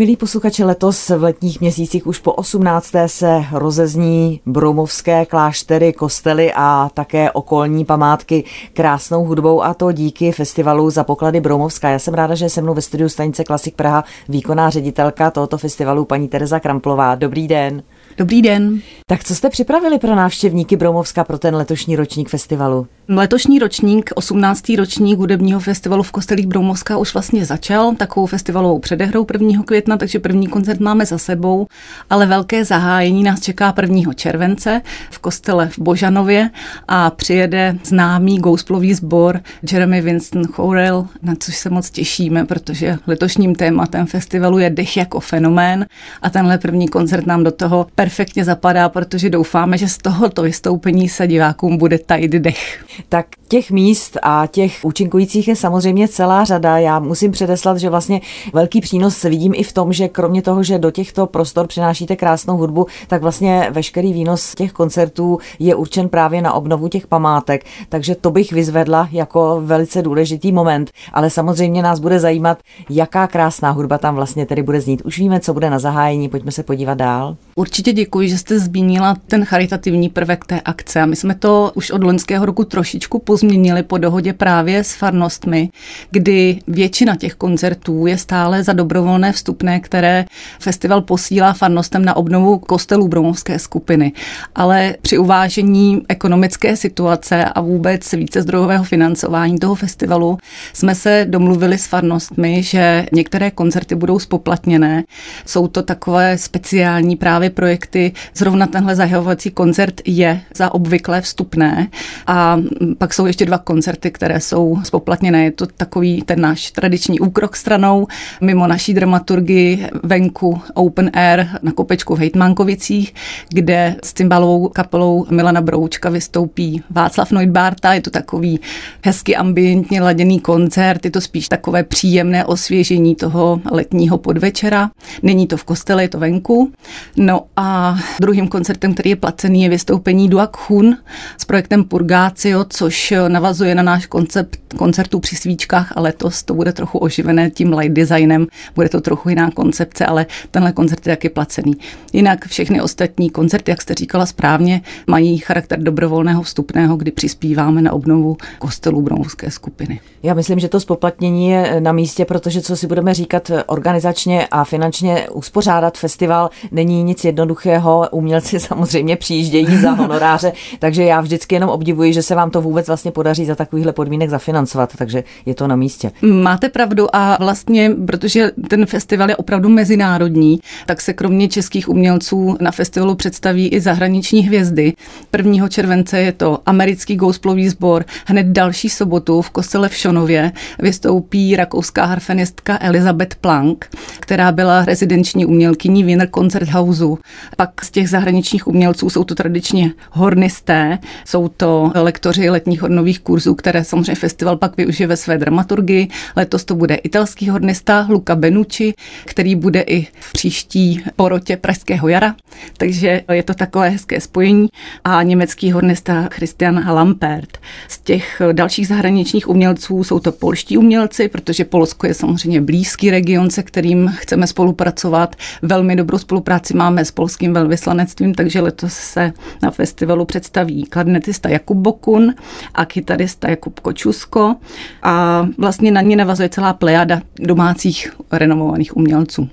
Milí posluchači, letos v letních měsících už po 18. se rozezní bromovské kláštery, kostely a také okolní památky krásnou hudbou a to díky festivalu za poklady Bromovská. Já jsem ráda, že se mnou ve studiu stanice Klasik Praha výkonná ředitelka tohoto festivalu paní Tereza Kramplová. Dobrý den. Dobrý den. Tak co jste připravili pro návštěvníky Bromovska pro ten letošní ročník festivalu? Letošní ročník, 18. ročník hudebního festivalu v Kostelích Bromovska už vlastně začal takovou festivalovou předehrou 1. května, takže první koncert máme za sebou, ale velké zahájení nás čeká 1. července v kostele v Božanově a přijede známý gousplový sbor Jeremy Winston Chorel, na což se moc těšíme, protože letošním tématem festivalu je dech jako fenomén a tenhle první koncert nám do toho perfektně zapadá, protože doufáme, že z tohoto vystoupení se divákům bude tajit dech. Tak těch míst a těch účinkujících je samozřejmě celá řada. Já musím předeslat, že vlastně velký přínos vidím i v tom, že kromě toho, že do těchto prostor přinášíte krásnou hudbu, tak vlastně veškerý výnos těch koncertů je určen právě na obnovu těch památek. Takže to bych vyzvedla jako velice důležitý moment. Ale samozřejmě nás bude zajímat, jaká krásná hudba tam vlastně tedy bude znít. Už víme, co bude na zahájení, pojďme se podívat dál. Určitě děkuji, že jste zmínila ten charitativní prvek té akce. A my jsme to už od loňského roku trošičku pozměnili po dohodě právě s farnostmi, kdy většina těch koncertů je stále za dobrovolné vstupné, které festival posílá farnostem na obnovu kostelů bromovské skupiny. Ale při uvážení ekonomické situace a vůbec více zdrojového financování toho festivalu jsme se domluvili s farnostmi, že některé koncerty budou spoplatněné. Jsou to takové speciální právě projekty. Zrovna tenhle zahajovací koncert je za obvyklé vstupné a pak jsou ještě dva koncerty, které jsou spoplatněné. Je to takový ten náš tradiční úkrok stranou, mimo naší dramaturgii venku Open Air na Kopečku v Hejtmánkovicích, kde s cymbalovou kapelou Milana Broučka vystoupí Václav Neudbarta. Je to takový hezky ambientně laděný koncert, je to spíš takové příjemné osvěžení toho letního podvečera. Není to v kostele, je to venku. No a druhým koncertem, který je placený, je vystoupení Duak Hun s projektem Purgácio, což navazuje na náš koncept koncertů při svíčkách a letos to bude trochu oživené tím light designem, bude to trochu jiná koncepce, ale tenhle koncert je taky placený. Jinak všechny ostatní koncerty, jak jste říkala správně, mají charakter dobrovolného vstupného, kdy přispíváme na obnovu kostelů Bromovské skupiny. Já myslím, že to spoplatnění je na místě, protože co si budeme říkat organizačně a finančně uspořádat festival není nic jednoduchého. Umělci samozřejmě přijíždějí za honoráře, takže já vždycky jenom obdivuji, že se vám to vůbec vlastně podaří za takovýchhle podmínek zafinancovat, takže je to na místě. Máte pravdu a vlastně, protože ten festival je opravdu mezinárodní, tak se kromě českých umělců na festivalu představí i zahraniční hvězdy. 1. července je to americký gousplový sbor, hned další sobotu v kostele v Šonově vystoupí rakouská harfenistka Elizabeth Plank, která byla rezidenční umělkyní Wiener Konzerthausu. Pak z těch zahraničních umělců jsou to tradičně hornisté, jsou to lektoři letních hornových kurzů, které samozřejmě festival pak využije ve své dramaturgii. Letos to bude italský hornista Luca Benucci, který bude i v příští porotě Pražského jara, takže je to takové hezké spojení. A německý hornista Christian Lampert. Z těch dalších zahraničních umělců jsou to polští umělci, protože Polsko je samozřejmě blízký region, se kterým chceme spolupracovat. Velmi dobrou spolupráci máme s polským velvyslanectvím, takže letos se na festivalu představí klarnetista Jakub Bokun a kytarista Jakub Kočusko a vlastně na ně navazuje celá plejada domácích renomovaných umělců.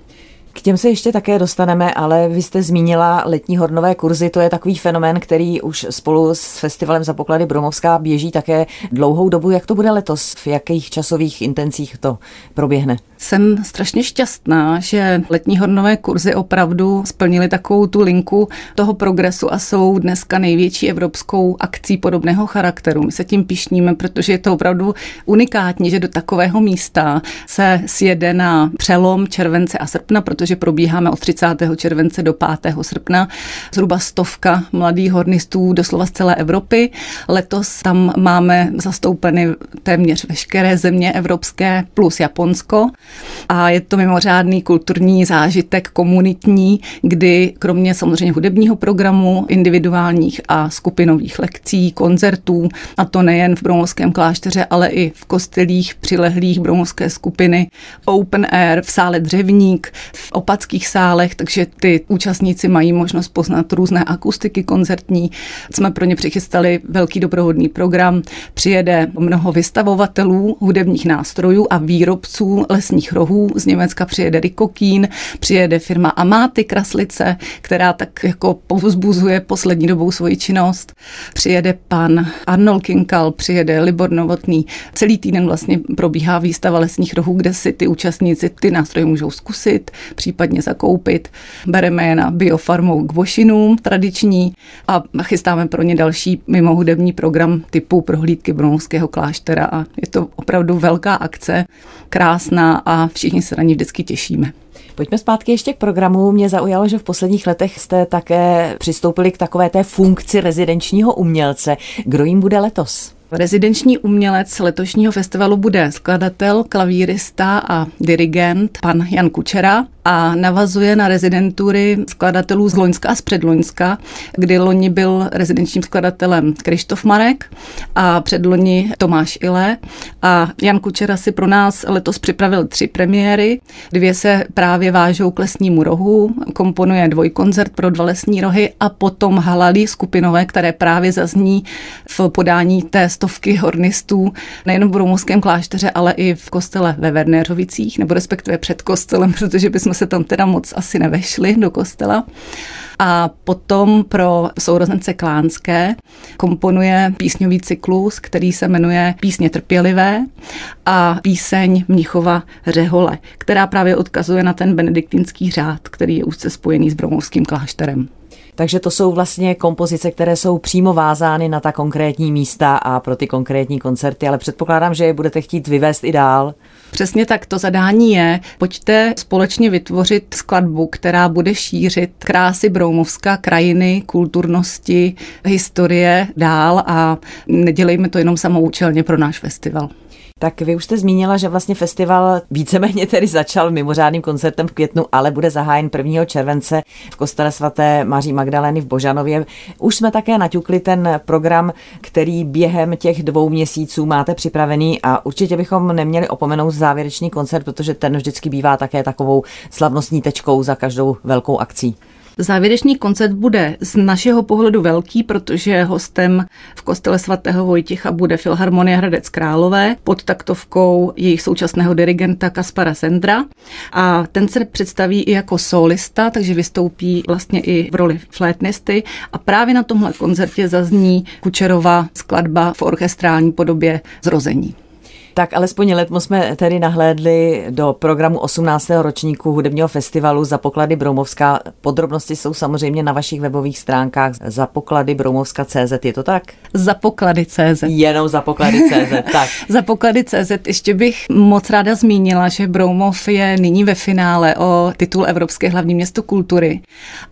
K těm se ještě také dostaneme, ale vy jste zmínila letní hornové kurzy, to je takový fenomén, který už spolu s festivalem za poklady Bromovská běží také dlouhou dobu. Jak to bude letos? V jakých časových intencích to proběhne? Jsem strašně šťastná, že letní hornové kurzy opravdu splnili takovou tu linku toho progresu a jsou dneska největší evropskou akcí podobného charakteru. My se tím pišníme, protože je to opravdu unikátní, že do takového místa se sjede na přelom července a srpna, protože probíháme od 30. července do 5. srpna. Zhruba stovka mladých hornistů doslova z celé Evropy. Letos tam máme zastoupeny téměř veškeré země evropské plus Japonsko. A je to mimořádný kulturní zážitek komunitní, kdy kromě samozřejmě hudebního programu, individuálních a skupinových lekcí, koncertů, a to nejen v Bromovském klášteře, ale i v kostelích přilehlých Bromovské skupiny, open air v sále Dřevník, v opackých sálech, takže ty účastníci mají možnost poznat různé akustiky koncertní. Jsme pro ně přichystali velký doprovodný program. Přijede mnoho vystavovatelů hudebních nástrojů a výrobců lesních rohů. Z Německa přijede Rikokín, přijede firma Amáty Kraslice, která tak jako povzbuzuje poslední dobou svoji činnost. Přijede pan Arnold Kinkal, přijede Libor Novotný. Celý týden vlastně probíhá výstava lesních rohů, kde si ty účastníci ty nástroje můžou zkusit, případně zakoupit. Bereme je na biofarmou k bošinům tradiční a chystáme pro ně další mimohudební program typu prohlídky Bromovského kláštera a je to opravdu velká akce, krásná a všichni se na ní vždycky těšíme. Pojďme zpátky ještě k programu. Mě zaujalo, že v posledních letech jste také přistoupili k takové té funkci rezidenčního umělce. Kdo jim bude letos? Rezidenční umělec letošního festivalu bude skladatel, klavírista a dirigent pan Jan Kučera a navazuje na rezidentury skladatelů z Loňska a z Předloňska, kdy loni byl rezidenčním skladatelem Krištof Marek a předloni Tomáš Ile. A Jan Kučera si pro nás letos připravil tři premiéry. Dvě se právě vážou k lesnímu rohu, komponuje dvojkoncert pro dva lesní rohy a potom halalí skupinové, které právě zazní v podání té stovky hornistů nejen v Bromovském klášteře, ale i v kostele ve Wernerovicích, nebo respektive před kostelem, protože bychom se tam teda moc asi nevešli do kostela. A potom pro sourozence Klánské komponuje písňový cyklus, který se jmenuje Písně trpělivé a píseň Mnichova Řehole, která právě odkazuje na ten benediktinský řád, který je úzce spojený s Bromovským klášterem. Takže to jsou vlastně kompozice, které jsou přímo vázány na ta konkrétní místa a pro ty konkrétní koncerty, ale předpokládám, že je budete chtít vyvést i dál. Přesně tak, to zadání je, pojďte společně vytvořit skladbu, která bude šířit krásy Broumovska, krajiny, kulturnosti, historie dál a nedělejme to jenom samoučelně pro náš festival. Tak vy už jste zmínila, že vlastně festival víceméně tedy začal mimořádným koncertem v květnu, ale bude zahájen 1. července v kostele svaté Maří Magdalény v Božanově. Už jsme také naťukli ten program, který během těch dvou měsíců máte připravený a určitě bychom neměli opomenout závěrečný koncert, protože ten vždycky bývá také takovou slavnostní tečkou za každou velkou akcí. Závěrečný koncert bude z našeho pohledu velký, protože hostem v kostele svatého Vojticha bude Filharmonie Hradec Králové pod taktovkou jejich současného dirigenta Kaspara Sendra. A ten se představí i jako solista, takže vystoupí vlastně i v roli flétnisty. A právě na tomhle koncertě zazní Kučerova skladba v orchestrální podobě Zrození. Tak alespoň letmo jsme tedy nahlédli do programu 18. ročníku hudebního festivalu za poklady Broumovská. Podrobnosti jsou samozřejmě na vašich webových stránkách za poklady Broumovska.cz, je to tak? Za poklady CZ. Jenom za poklady CZ, tak. za poklady CZ ještě bych moc ráda zmínila, že Broumov je nyní ve finále o titul Evropské hlavní město kultury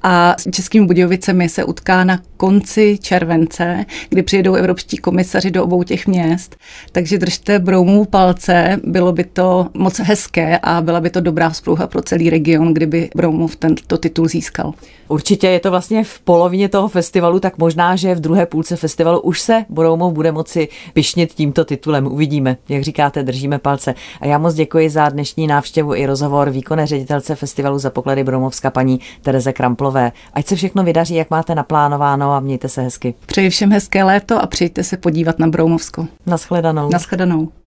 a s Českými Budějovicemi se utká na konci července, kdy přijedou evropští komisaři do obou těch měst. Takže držte Broumov mu palce, bylo by to moc hezké a byla by to dobrá splouha pro celý region, kdyby Broumov tento titul získal. Určitě je to vlastně v polovině toho festivalu, tak možná, že v druhé půlce festivalu už se Broumov bude moci pišnit tímto titulem. Uvidíme. Jak říkáte, držíme palce. A já moc děkuji za dnešní návštěvu i rozhovor výkonné ředitelce festivalu za poklady Broumovska paní Tereze Kramplové. Ať se všechno vydaří, jak máte naplánováno a mějte se hezky. Přeji všem hezké léto a přijďte se podívat na Broumovsko. Naschledanou. Naschledanou.